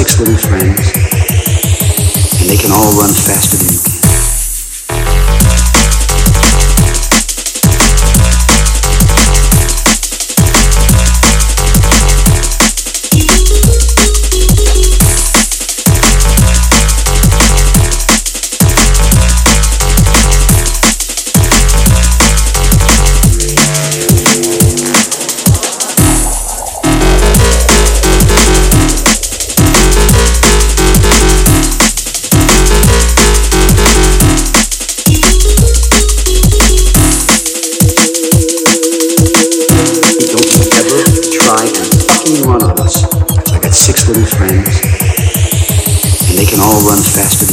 six little friends, and they can all run faster than you can. I got six little friends, and they can all run faster